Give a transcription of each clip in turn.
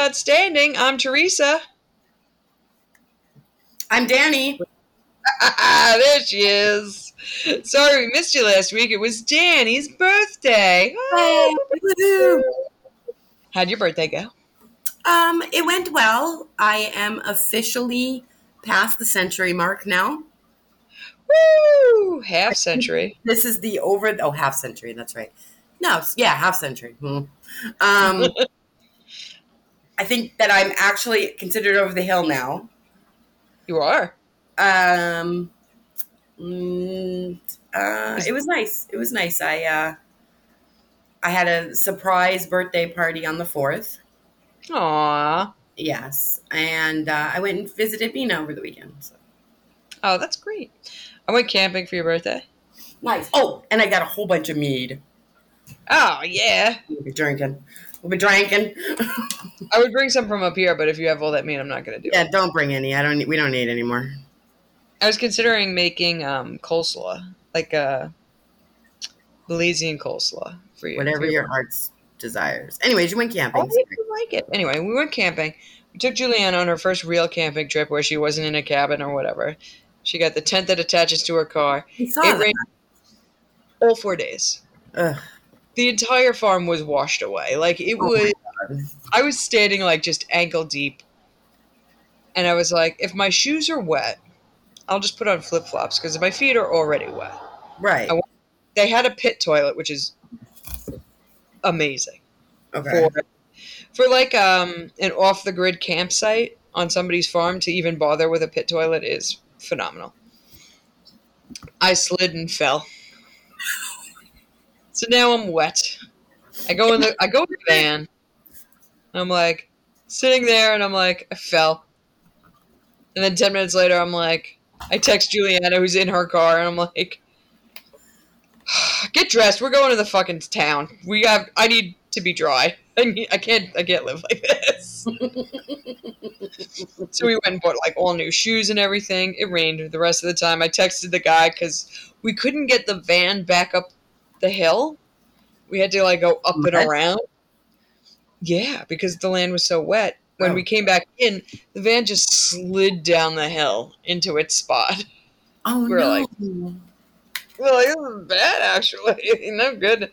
Last God Standing. I'm Theresa. I'm Danny. there she is. Sorry we missed you last week. It was Danny's birthday. Woohoo. How'd your birthday go? Um, it went well. I am officially past the century mark now. Woo! Half century. This is the over oh half century. That's right. No, yeah, half century. Hmm. Um, I think that I'm actually considered over the hill now. You are. Um, mm, uh, it was nice. It was nice. I uh, I had a surprise birthday party on the fourth. Aw. Yes, and uh, I went and visited Bina over the weekend. So. Oh, that's great. I went camping for your birthday. Nice. Oh, and I got a whole bunch of mead. Oh, yeah. Drinking. We'll be drinking. I would bring some from up here, but if you have all that meat, I'm not going to do it. yeah, don't bring any. I don't. Need, we don't need any more. I was considering making um, coleslaw, like a Belizean coleslaw for you. Whatever your heart's desires. Anyways, you went camping. Oh, you like it. Anyway, we went camping. We took Juliana on her first real camping trip where she wasn't in a cabin or whatever. She got the tent that attaches to her car. It that. rained all four days. Ugh. The entire farm was washed away. Like it Oh was. I was standing like just ankle deep, and I was like, if my shoes are wet, I'll just put on flip flops because my feet are already wet. Right. I- They had a pit toilet, which is amazing Okay. for for like um an off the grid campsite on somebody's farm to even bother with a pit toilet is phenomenal. I slid and fell. So now I'm wet. I go in the I go in the van. I'm like sitting there and I'm like, I fell. And then ten minutes later I'm like I text Juliana who's in her car and I'm like Get dressed. We're going to the fucking town. We have. I need to be dry. I, need, I can't. I can't live like this. so we went and bought like all new shoes and everything. It rained the rest of the time. I texted the guy because we couldn't get the van back up the hill. We had to like go up and around. Yeah, because the land was so wet. When Oh. we came back in, the van just slid down the hill into its spot. oh we're no. like- Well, it was bad actually. no good.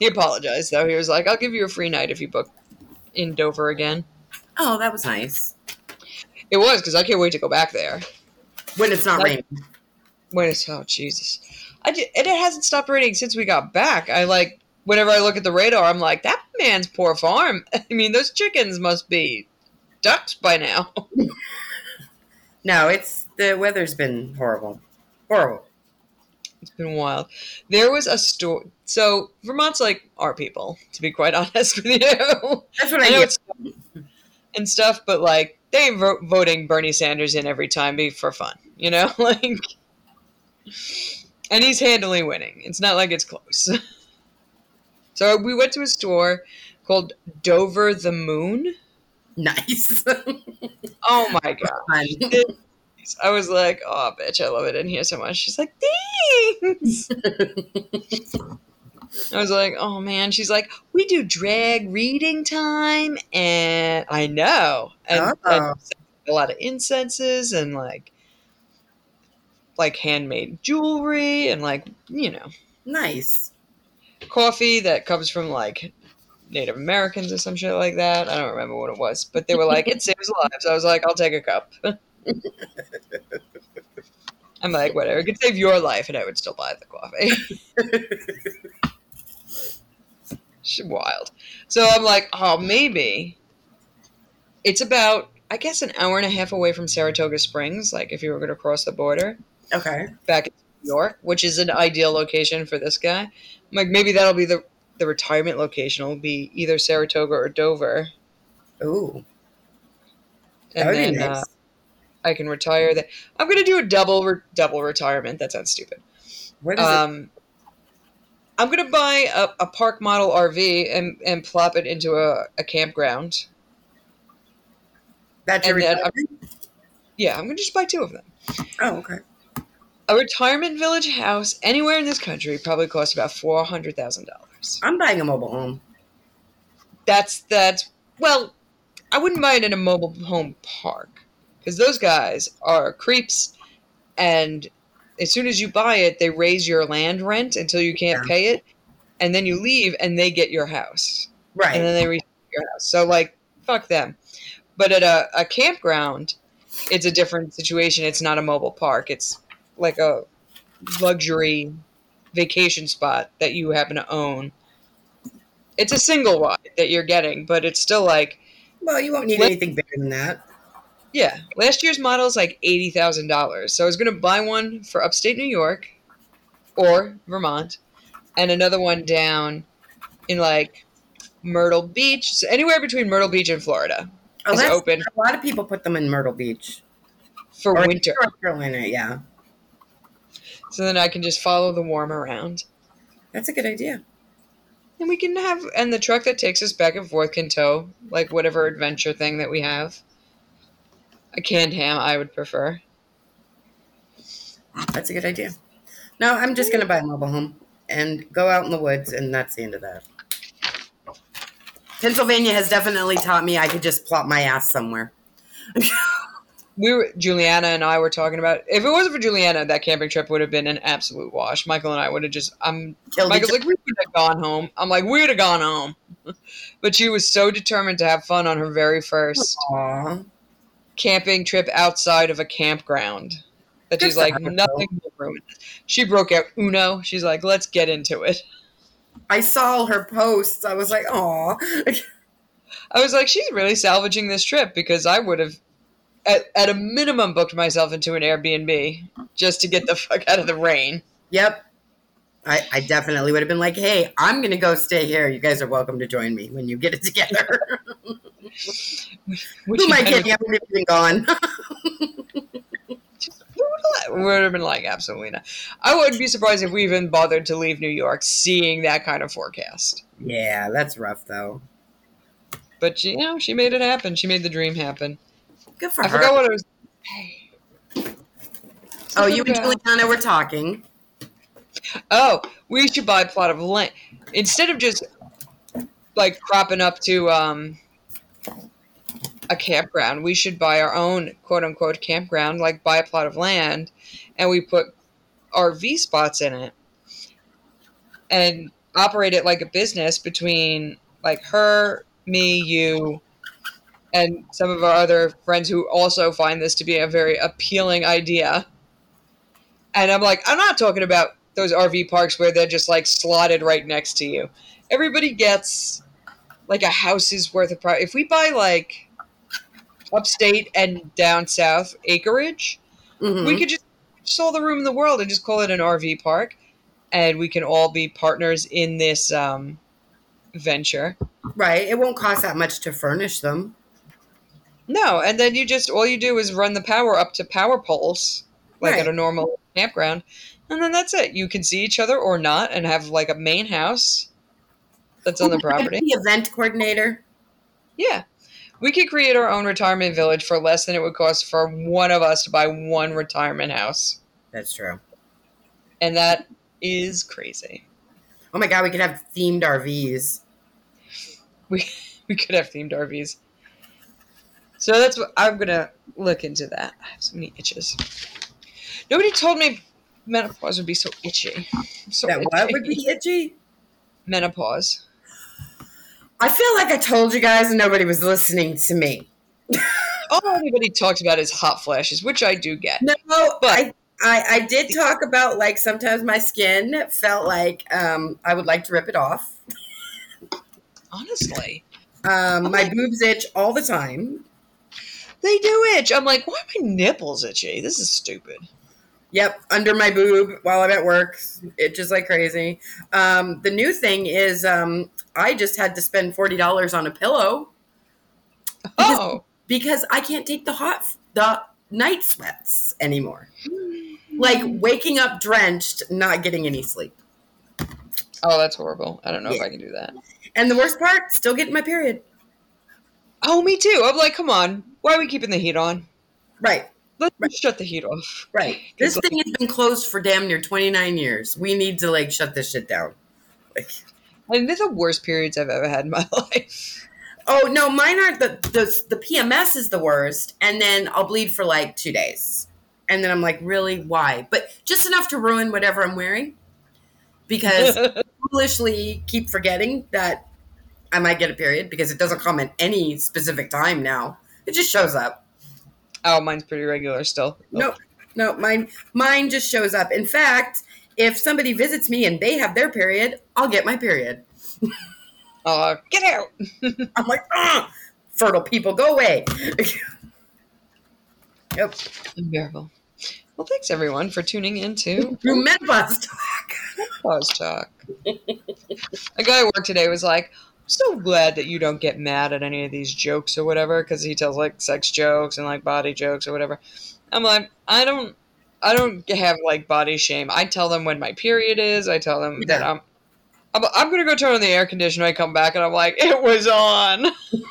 He apologized though. He was like, "I'll give you a free night if you book in Dover again." oh, that was nice. It was because I can't wait to go back there. When it's not Like- raining. When it's oh Jesus, I ju- and it hasn't stopped raining since we got back. I like whenever I look at the radar, I'm like, that man's poor farm. I mean, those chickens must be ducks by now. No, it's the weather's been horrible. Horrible. It's been wild. There was a store. So Vermont's like our people, to be quite honest with you. That's what I, I know get. it's and stuff, but like they ain't voting Bernie Sanders in every time be for fun, you know, like. And he's handily winning. It's not like it's close. so we went to a store called Dover the Moon. Nice. Oh my god! I was like, "Oh, bitch, I love it in here so much." She's like, "Thanks." I was like, "Oh man." She's like, "We do drag reading time," and I know, and, Oh. and a lot of incenses and like, like handmade jewelry and like you know nice. coffee that comes from like Native Americans or some shit like that. I don't remember what it was, but they were like, "It saves lives." I was like, "I'll take a cup." I'm like, whatever. It could save your life, and I would still buy the coffee. Shit, Wild. So I'm like, oh, maybe it's about, I guess, an hour and a half away from Saratoga Springs. Like if you were going to cross the border Okay. back in New York, which is an ideal location for this guy. I'm like, maybe that'll be the the retirement location. Will be either Saratoga or Dover, Ooh. and then nice. uh, I can retire. That I'm going to do a double re- double retirement. That sounds stupid. Where does Um, I'm gonna buy a, a park model RV and, and plop it into a, a campground. That's your and then- retirement? Yeah, I'm gonna just buy two of them. Oh, okay. A retirement village house anywhere in this country probably costs about four hundred thousand dollars. I'm buying a mobile home. That's that's well, I wouldn't buy it in a mobile home park because those guys are creeps, and as soon as you buy it, they raise your land rent until you can't Yeah. pay it, and then you leave and they get your house, Right. and then they your house. So like, fuck them. But at a, a campground, it's a different situation. It's not a mobile park. It's like a luxury vacation spot that you happen to own. It's a single wide that you're getting, but it's still like well, you won't need Let- anything bigger than that. Yeah, last year's model is like eighty thousand dollars. So I was gonna buy one for upstate New York or Vermont, and another one down in like Myrtle Beach, so anywhere between Myrtle Beach and Florida Oh, is open a lot of people put them in Myrtle Beach for or winter. North Carolina. Yeah, So then I can just follow the warm around, that's a good idea. and we can have and the truck that takes us back and forth can tow like whatever adventure thing that we have. A canned ham, I would prefer. Ah, that's a good idea. No, I'm just gonna buy a mobile home and go out in the woods, and that's the end of that. Pennsylvania has definitely taught me I could just plop my ass somewhere. we were Juliana and I were talking about if it wasn't for Juliana, that camping trip would have been an absolute wash. Michael and I would have just I'm Killed Michael's like we would have gone home. I'm like we would have gone home, but she was so determined to have fun on her very first Aw. camping trip outside of a campground that Good she's like her, though. nothing will ruin it. She broke out Uno. She's like let's get into it. I saw her posts. I was like, "Aw." I was like she's really salvaging this trip because I would have. At, at a minimum, booked myself into an Airbnb just to get the fuck out of the rain. Yep. I, I definitely would have been like, "Hey, I'm gonna go stay here. You guys are welcome to join me when you get it together." Who am I kidding? I would have been gone. would have been like absolutely not. I wouldn't be surprised if we even bothered to leave New York, seeing that kind of forecast. yeah, that's rough though. But she, you know, she made it happen. She made the dream happen. Good for I her. forgot what I was. Hey. oh, you and Something about- Juliana were talking. Oh, we should buy a plot of land instead of just like cropping up to um a campground. We should buy our own quote unquote campground, like buy a plot of land, and we put RV spots in it, and operate it like a business between like her, me, you, and some of our other friends who also find this to be a very appealing idea. And I'm like, I'm not talking about those RV parks where they're just like slotted right next to you. Everybody gets like a house's worth of pro If we buy like upstate and down south acreage, Mhm. we could just all the room in the world and just call it an RV park, and we can all be partners in this um, venture. right. It won't cost that much to furnish them. No, and then you just all you do is run the power up to power poles, like at a normal campground, and then that's it. You can see each other or not, and have like a main house that's on the property. The event coordinator. Yeah, we could create our own retirement village for less than it would cost for one of us to buy one retirement house, That's true. and that is crazy. Oh my god, we could have themed RVs. We we could have themed RVs. So that's what I'm gonna look into that. I have so many itches. Nobody told me menopause would be so itchy. I'm so That what would be itchy? menopause? I feel like I told you guys and nobody was listening to me. All anybody talks about is hot flashes, which I do get. No, But- I, I I did talk about like sometimes my skin felt like um, I would like to rip it off. Honestly, Um, my boobs itch all the time. They do itch. I'm like, why are my nipples itchy? This is stupid. Yep, under my boob while I'm at work, itches like crazy. Um, the new thing is um, I just had to spend forty dollars on a pillow Because- Oh, because I can't take the hot the night sweats anymore. Like waking up drenched, not getting any sleep. oh, that's horrible. I don't know if I can do that. And the worst part, still getting my period. Oh, me too. I'm like, come on. Why are we keeping the heat on? Right, Let's Right. shut the heat off. right. This thing has been closed for damn near 29 years. We need to like shut this shit down. Like, And they're the worst periods I've ever had in my life. Oh no, mine aren't the, the the PMS is the worst, and then I'll bleed for like two days, and then I'm like, really, why? But just enough to ruin whatever I'm wearing, because foolishly keep forgetting that I might get a period because it doesn't come at any specific time now. It just shows up. oh, mine's pretty regular still. No, no, mine mine just shows up. In fact, if somebody visits me and they have their period, I'll get my period. Uh, get out. I'm like, ah, fertile people, go away. yep. Unbearable. Well, thanks everyone for tuning in to menopause talk. Pause Talk. A guy at work today was like, so glad that you don't get mad at any of these jokes or whatever, because he tells like sex jokes and like body jokes or whatever. I'm like, I don't, I don't have like body shame. I tell them when my period is. I tell them that I'm, I'm, I'm gonna go turn on the air conditioner. I come back and I'm like, it was on.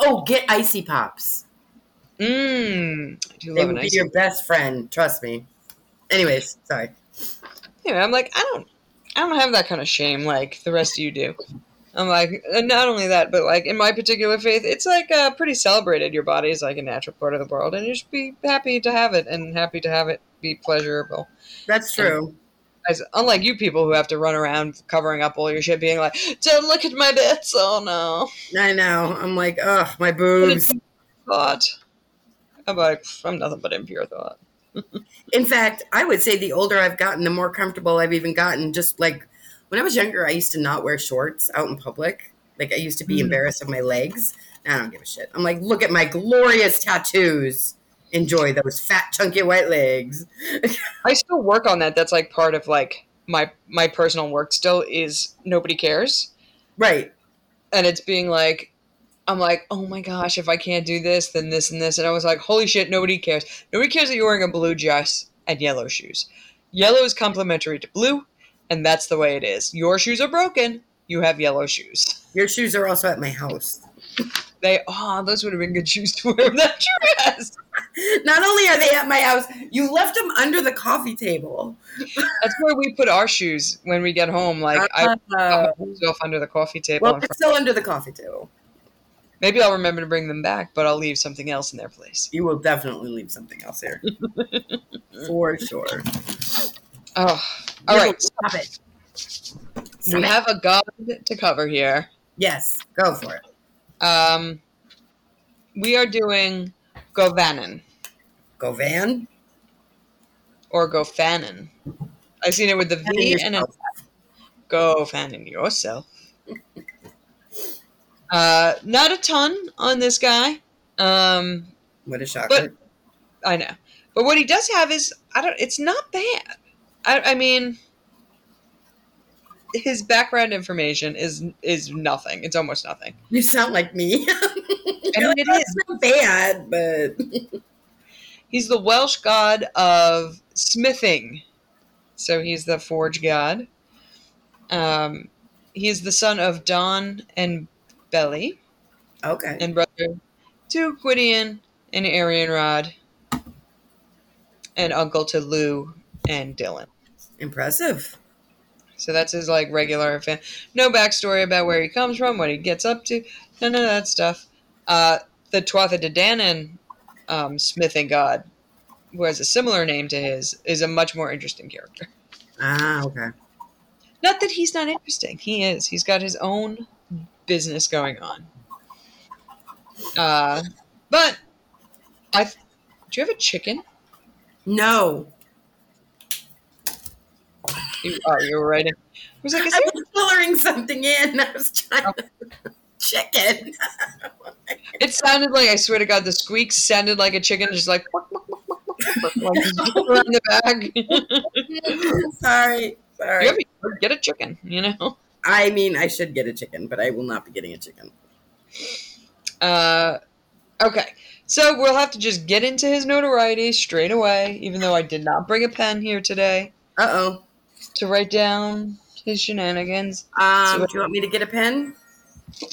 Oh, get icy pops. Mmm. I do They love would an be ice. your best friend. Trust me. Anyways, sorry. Yeah, I'm like, I don't, I don't have that kind of shame like the rest of you do. I'm like, and not only that, but like in my particular faith, it's like uh, pretty celebrated. Your body is like a natural part of the world, and you should be happy to have it and happy to have it be pleasurable. That's true. As unlike you people who have to run around covering up all your shit, being like, "Don't look at my bits." Oh no, I know. I'm like, ugh, my boobs. thought. I'm like, I'm nothing but impure thought. In fact, I would say the older I've gotten, the more comfortable I've even gotten. Just like when I was younger, I used to not wear shorts out in public. Like I used to be Mm. embarrassed of my legs. Now I don't give a shit. I'm like, look at my glorious tattoos. Enjoy those fat, chunky white legs. I still work on that. That's like part of like my my personal work. Still is nobody cares. Right. and it's being like I'm like, oh my gosh, if I can't do this, then this and this. And I was like, holy shit, nobody cares. Nobody cares that you're wearing a blue dress and yellow shoes. Yellow is complementary to blue, and that's the way it is. Your shoes are broken, you have yellow shoes. Your shoes are also at my house. They, oh, those would have been good shoes to wear with that dress. Not only are they at my house, you left them under the coffee table. That's where we put our shoes when we get home. Like, I Uh, put my shoes off under the coffee table. well, in they're still under the coffee table. Maybe I'll remember to bring them back, but I'll leave something else in their place. You will definitely leave something else here. For sure. Oh, all right. Stop it. Stop We it. have a god to cover here. Yes, go for it. Um, we are doing Govannon. Govan? Or Gofannon. I've seen it with the And V yourself. and a Gofannon yourself. Uh, not a ton on this guy. Um, What a shocker. But- I know, but what he does have is I don't. It's not bad. I, I mean, his background information is is nothing. It's almost nothing. you sound like me. I mean, like, it not bad, but He's the Welsh god of smithing. So he's the forge god. Um, he is the son of Don and Beli, okay. and brother to Gwydion and Arianrhod, and uncle to Lleu and Dylan. Impressive. So that's his like regular fan. No backstory about where he comes from, what he gets up to, none of that stuff. Uh, the Tuatha De Danann um, smithing god, who has a similar name to his, is a much more interesting character. Ah, okay. Not that he's not interesting. He is. He's got his own business going on. Uh, but I. Do you have a chicken? No. You, oh, you were writing. I was like, I was coloring something in. I was trying to chicken. It sounded like I swear to God, the squeak sounded like a chicken, just like, around the bag. sorry. you Sorry. a, get a chicken, you know. I mean, I should get a chicken, but I will not be getting a chicken. Uh, okay, so we'll have to just get into his notoriety straight away. Even though I did not bring a pen here today Uh oh. to write down his shenanigans. Um, So- do you want me to get a pen?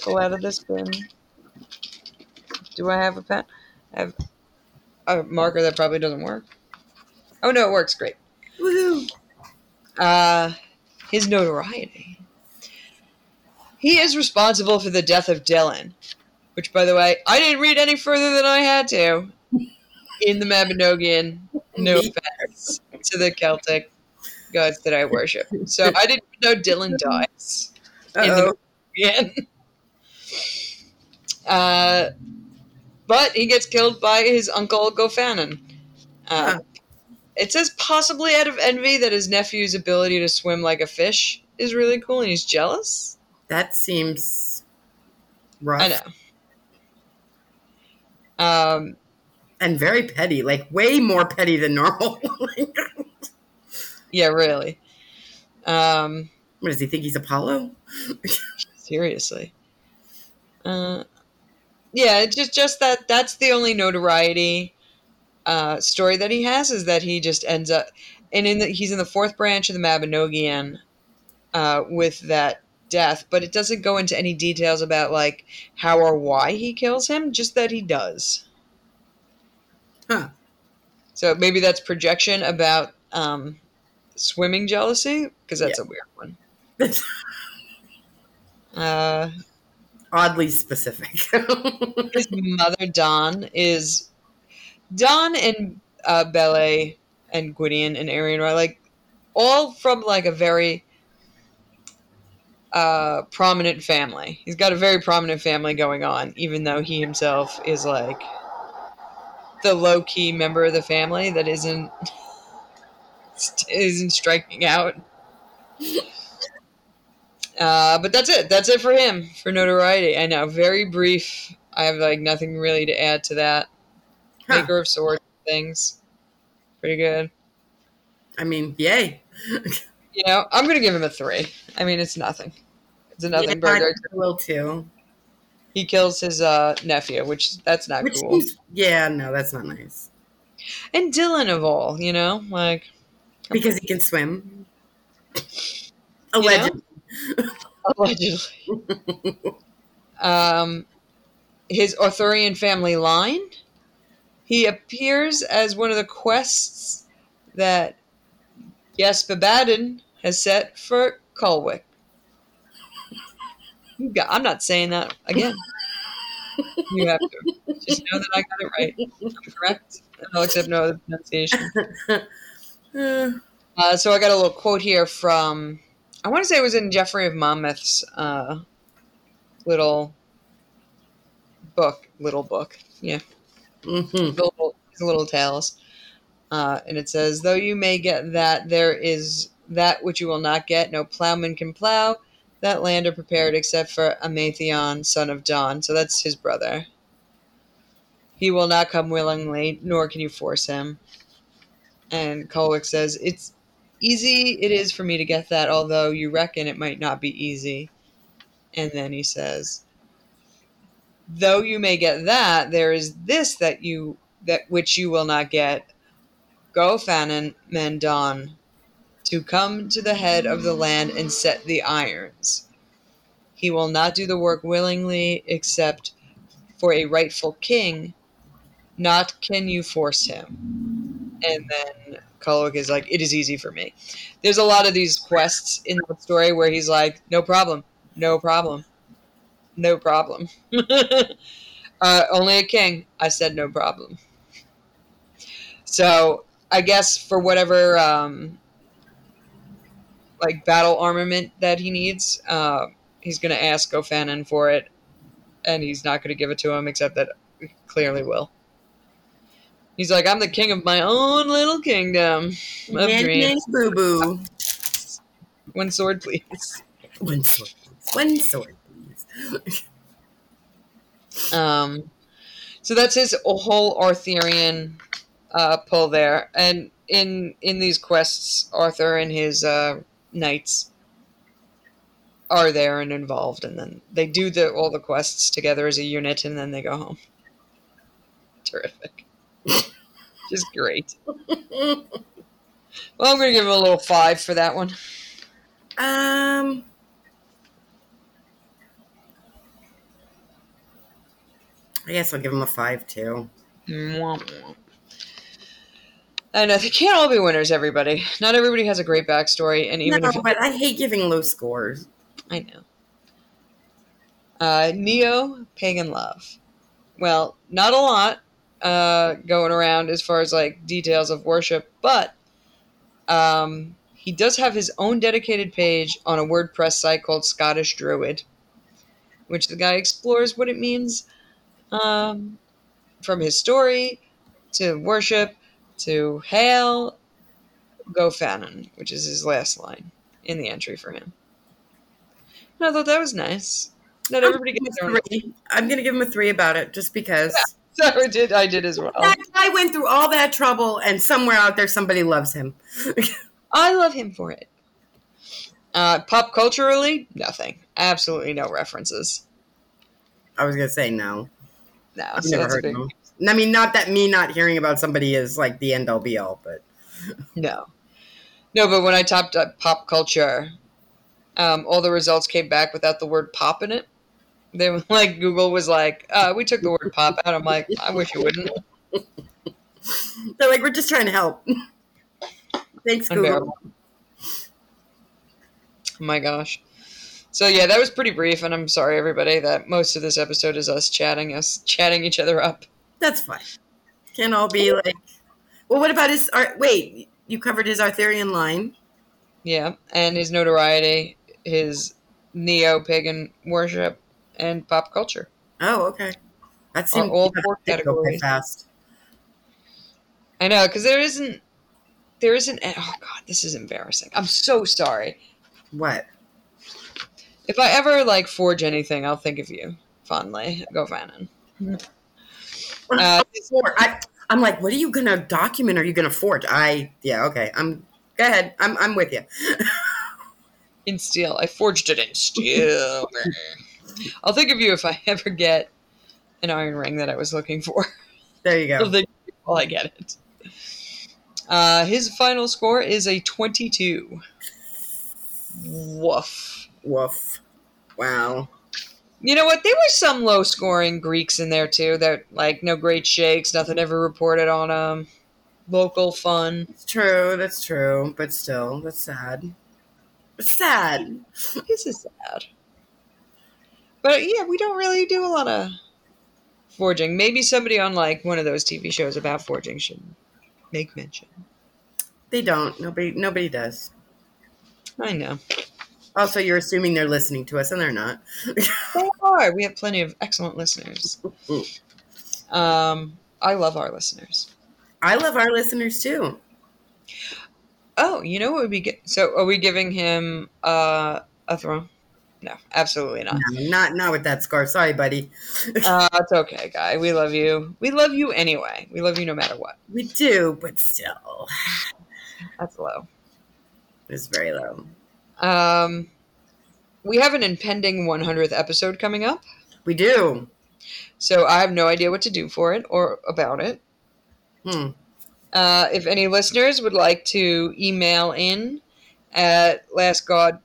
Pull out of this bin. Do I have a pen? I have a marker that probably doesn't work. Oh no, it works great. Woohoo! uh, his notoriety. He is responsible for the death of Dylan, which, by the way, I didn't read any further than I had to in the Mabinogion. No offense to the Celtic gods that I worship. So I didn't know Dylan dies in Uh-oh. the Mabinogion. Uh, but he gets killed by his uncle Gofannon. Uh, Huh. It says possibly out of envy that his nephew's ability to swim like a fish is really cool, and he's jealous. That seems rough I know. Um, and very petty, like way more petty than normal. yeah, really. Um, what does he think he's Apollo? seriously. Uh, yeah, it's just just that that's the only notoriety uh, story that he has is that he just ends up, and in the, he's in the fourth branch of the Mabinogion uh, with that death, but it doesn't go into any details about like how or why he kills him, just that he does. Huh. So maybe that's projection about um, swimming jealousy because that's a weird one. That's Uh, oddly specific. his mother Don is Don and uh, Beli and Gwydion and Arian are like all from like a very uh, prominent family. He's got a very prominent family going on, even though he himself is like the low key member of the family that isn't isn't striking out. Uh, but that's it. That's it for him for notoriety. I know, very brief. I have like nothing really to add to that. Huh. Maker of swords things, pretty good. I mean, yay. You know, I'm gonna give him a three. I mean, it's nothing. It's a nothing Yeah, burger. I will too. He kills his uh, nephew, which that's not Which cool. seems, yeah, no, that's not nice. And Dylan of all, you know, like Because he can swim. know? Allegedly. allegedly. um, his Arthurian family line. He appears as one of the quests that Ysbaddaden has set for Culhwch. Got, I'm not saying that again. You have to just know that I got it right. I'm correct. And I'll accept no other pronunciation. Uh, so I got a little quote here from I want to say it was in Geoffrey of Monmouth's uh, little book, little book, yeah, mhm. little, little tales, uh, and it says, "Though you may get that, there is that which you will not get. No plowman can plow that land are prepared except for Amaethon, son of Don. So that's his brother. He will not come willingly, nor can you force him." And Culhwch says, "It's easy it is for me to get that, although you reckon it might not be easy. And then he says, Though you may get that, there is this that you that which you will not get. Gofannon Mandon to come to the head of the land and set the irons. He will not do the work willingly except for a rightful king, not can you force him. And then Culhwch is like, it is easy for me. There's a lot of these quests in the story where he's like, no problem, no problem, no problem. uh, only a king. I said no problem. So I guess for whatever um, like battle armament that he needs, uh, he's going to ask Gofannon for it, and he's not going to give it to him, except that he clearly will. He's like, I'm the king of my own little kingdom of dreams. Boo boo. One sword, please. One sword, please. One sword, please. Um, so that's his whole Arthurian uh, pull there, and in in these quests, Arthur and his uh, knights are there and involved, and then they do the all the quests together as a unit, and then they go home. Terrific, just great. Well, I'm gonna give him a little five for that one. um. I guess I'll give him a five too. Mwah, mwah. I know they can't all be winners. Everybody, not everybody has a great backstory, and even no, if but I hate giving low scores. I know. Uh, Neo, pagan love. Well, not a lot uh, going around as far as like details of worship, but um, he does have his own dedicated page on a WordPress site called Scottish Druid, which the guy explores what it means um, from his story to worship to hail, Gofannon, which is his last line in the entry for him. And I thought that was nice. Not everybody gets their. Three. I'm going to give him a three about it just because. So I did. I did as well. That guy went through all that trouble, and somewhere out there, somebody loves him. I love him for it. Uh, pop culturally, nothing. Absolutely no references. I was going to say no. No, I've so never heard big of him. I mean, not that me not hearing about somebody is like the end all be all, but no, no. But when I typed up pop culture, um, all the results came back without the word "pop" in it. They were like Google was like, uh, "We took the word pop out." I'm like, I wish you wouldn't. they're like, we're just trying to help. Thanks, Google. Oh my gosh. So yeah, that was pretty brief, and I'm sorry everybody that most of this episode is us chatting, us chatting each other up. That's fine. Can all be like. Well, what about his? art? wait, you covered his Arthurian line. Yeah, and his notoriety, his neo pagan worship, and pop culture. Oh, okay. That seemed all four did go quite categories. fast. I know because there isn't, there isn't. Oh god, this is embarrassing. I'm so sorry. What? If I ever like forge anything, I'll think of you fondly. Gofannon. Uh, I, I'm like, what are you gonna document? Are you gonna forge? I yeah, okay. I'm go ahead. I'm I'm with you. in steel. I forged it in steel. I'll think of you if I ever get an iron ring that I was looking for. There you go. I'll go. think of you while I get it. Uh, his final score is a 22. Woof. Woof. Wow. You know what? There were some low scoring Greeks in there too. That like no great shakes, nothing ever reported on them. Local fun. It's true. That's true. But still, that's sad. It's sad. This is sad. But yeah, we don't really do a lot of forging. Maybe somebody on like one of those TV shows about forging should make mention. They don't. Nobody. Nobody does. I know. Also, you're assuming they're listening to us, and they're not. They are. We have plenty of excellent listeners. Um, I love our listeners. I love our listeners too. Oh, you know what would be good? So, are we giving him uh, a throne? No, absolutely not. No, not not with that scar. Sorry, buddy. Uh, it's okay, guy. We love you. We love you anyway. We love you no matter what. We do, but still, That's low. it's very low. Um, we have an impending 100th episode coming up, We do. so I have no idea what to do for it or about it. Hmm. Uh, if any listeners would like to email in at lastgodpod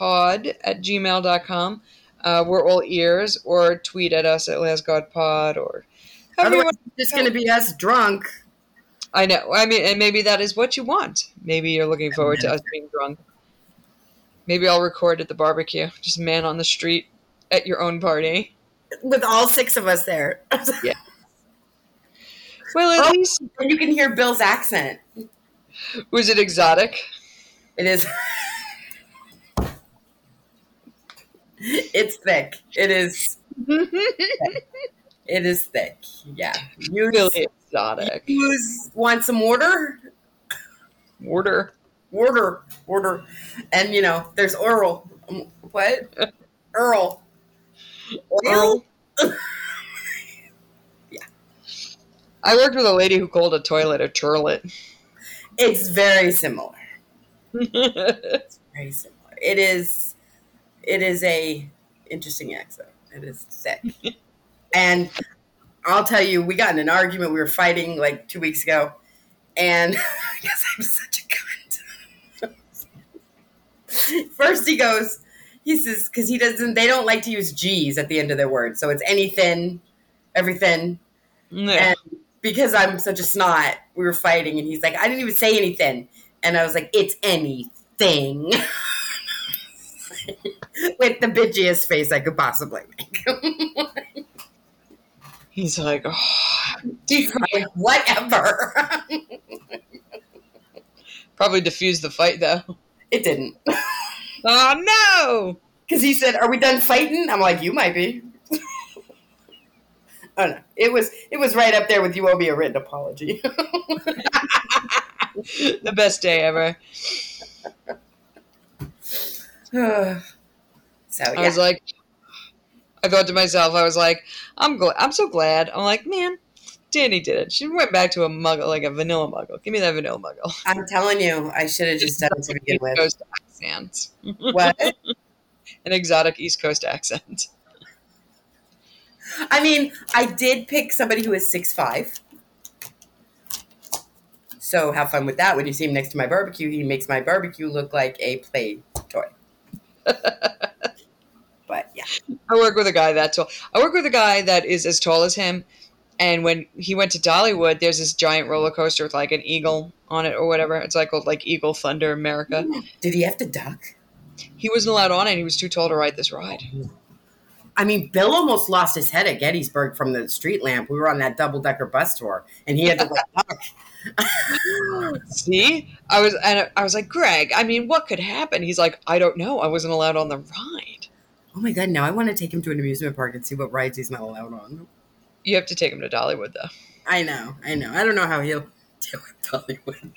at gmail.com, uh, we're all ears, or tweet at us at lastgodpod, or however it's just going to be us drunk. I know. I mean, and maybe that is what you want. Maybe you're looking forward to us being drunk. Maybe I'll record at the barbecue, just man on the street at your own party. with all six of us there. Yeah. Well, at Oh. least you can hear Bill's accent. was it exotic? It is. it's thick. It is. It is thick. Yeah. You really exotic. use want some water? Order. Order, order, and you know there's oral. Um, What? Earl. Earl. I worked with a lady who called a toilet a turlet. It's very similar. It's very similar. It is. It is a interesting accent. It is sick. and I'll tell you, we got in an argument. We were fighting like two weeks ago, and because I'm such a. First, he goes. He says because he doesn't. They don't like to use G's at the end of their words, so it's anything, everything. And because I'm such a snot, we were fighting, and he's like, I didn't even say anything. And I was like, it's anything. with the bitchiest face I could possibly make. He's like, oh, He's like, whatever. probably diffused the fight though. It didn't. Oh no! Because he said, Are we done fighting? I'm like, You might be. oh no. It was it was right up there with you owe me a written apology. the best day ever. so yeah. I was like, I thought to myself, I was like, I'm glad. I'm so glad. I'm like, man, Danny did it. She went back to a muggle, like a vanilla muggle. Give me that vanilla muggle. I'm telling you, I should have just done it to begin with. Coast accent. What? An exotic East Coast accent. I mean, I did pick somebody who is six five. So have fun with that. When you see him next to my barbecue, he makes my barbecue look like a play toy. but yeah. I work with a guy that tall. I work with a guy that is as tall as him. And when he went to Dollywood, there's this giant roller coaster with like an eagle on it or whatever. It's like called like Eagle Thunder America. Did he have to duck? He wasn't allowed on it. He was too tall to ride this ride. I mean, Bill almost lost his head at Gettysburg from the street lamp. We were on that double decker bus tour, and he had to like, duck. See, I was and I was like, Greg. I mean, what could happen? He's like, I don't know. I wasn't allowed on the ride. Oh my god! Now I want to take him to an amusement park and see what rides he's not allowed on. You have to take him to Dollywood though. I know, I know. I don't know how he'll deal with Dollywood.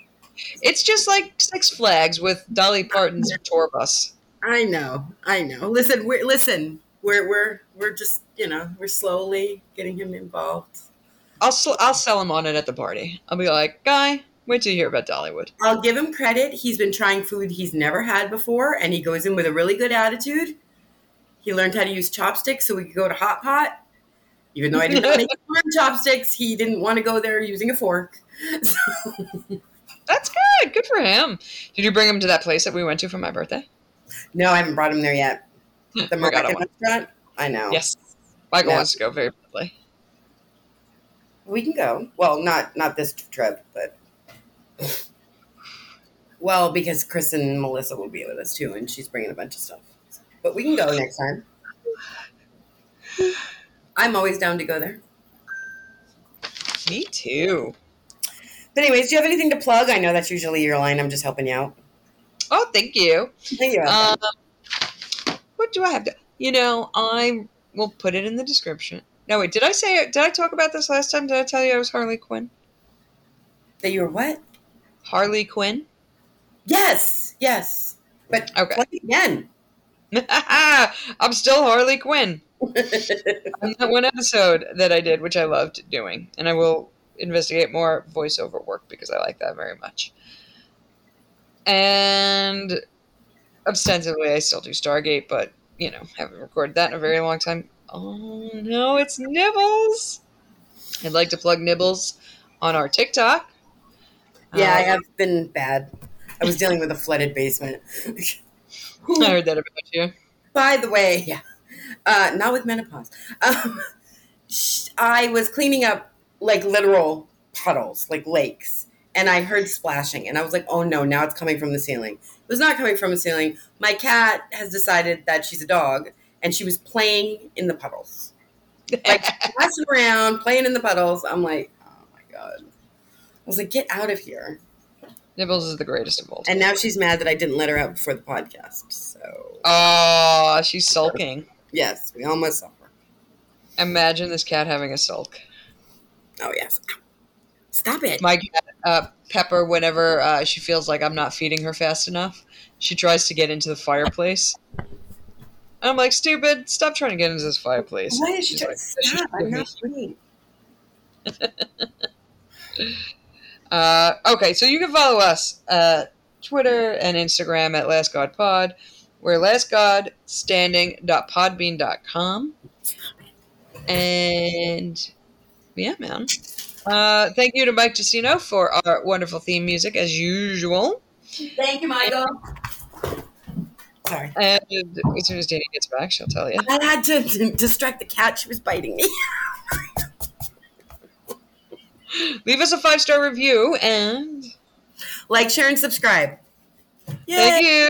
It's just like Six Flags with Dolly Parton's tour bus. I know, I know. Listen, we're listen. We're we're we're just you know we're slowly getting him involved. I'll sl- I'll sell him on it at the party. I'll be like, guy, wait till you hear about Dollywood. I'll give him credit. He's been trying food he's never had before, and he goes in with a really good attitude. He learned how to use chopsticks so we could go to Hot Pot. Even though I didn't make learn chopsticks, he didn't want to go there using a fork. So, That's good. Good for him. Did you bring him to that place that we went to for my birthday? no, I haven't brought him there yet. Hmm, the Forgot I Moroccan restaurant. I know. Yes. Michael Yeah. wants to go very badly. We can go. Well, not not this trip, but well, because Chris and Melissa will be with us too, and she's bringing a bunch of stuff. But we can go next time. I'm always down to go there. Me too. But anyways, do you have anything to plug? I know that's usually your line. I'm just helping you out. Oh, thank you. Thank you. Um, what do I have to? You know, I will put it in the description. No, wait. Did I say? Did I talk about this last time? Did I tell you I was Harley Quinn? that you were what? Harley Quinn. Yes, yes. But Okay. again. I'm still Harley Quinn. On that one episode that I did, which I loved doing, and I will investigate more voiceover work because I like that very much. And ostensibly, I still do Stargate, but you know, haven't recorded that in a very long time. Oh no, it's Nibbles. I'd like to plug Nibbles on our TikTok. yeah, I Uh, have been bad. I was dealing with a flooded basement. I heard that about you. By the way, yeah, uh, not with menopause. Um, I was cleaning up like literal puddles, like lakes, and I heard splashing, and I was like, "Oh no!" Now it's coming from the ceiling. It was not coming from the ceiling. My cat has decided that she's a dog, and she was playing in the puddles, like messing around, playing in the puddles. I'm like, "Oh my god!" I was like, "Get out of here!" Nibbles is the greatest of all time. And now she's mad that I didn't let her out before the podcast. So Oh, she's sulking. Yes, we all must suffer. Imagine this cat having a sulk. Oh yes. Stop it. My cat, uh, Pepper, whenever uh, she feels like I'm not feeding her fast enough, she tries to get into the fireplace. And I'm like, stupid, stop trying to get into this fireplace. Why is she trying like, to stop? I'm not free. Uh, okay, so you can follow us uh, Twitter and Instagram at Last God Pod. We're lastgodstanding.podbean.com. And yeah, man. Uh, thank you to Mike Justino for our wonderful theme music as usual. Thank you, Michael. Sorry. And as soon as Danny gets back, she'll tell you. I had to distract the cat. She was biting me. Leave us a five star review and like, share, and subscribe. Yay. thank you.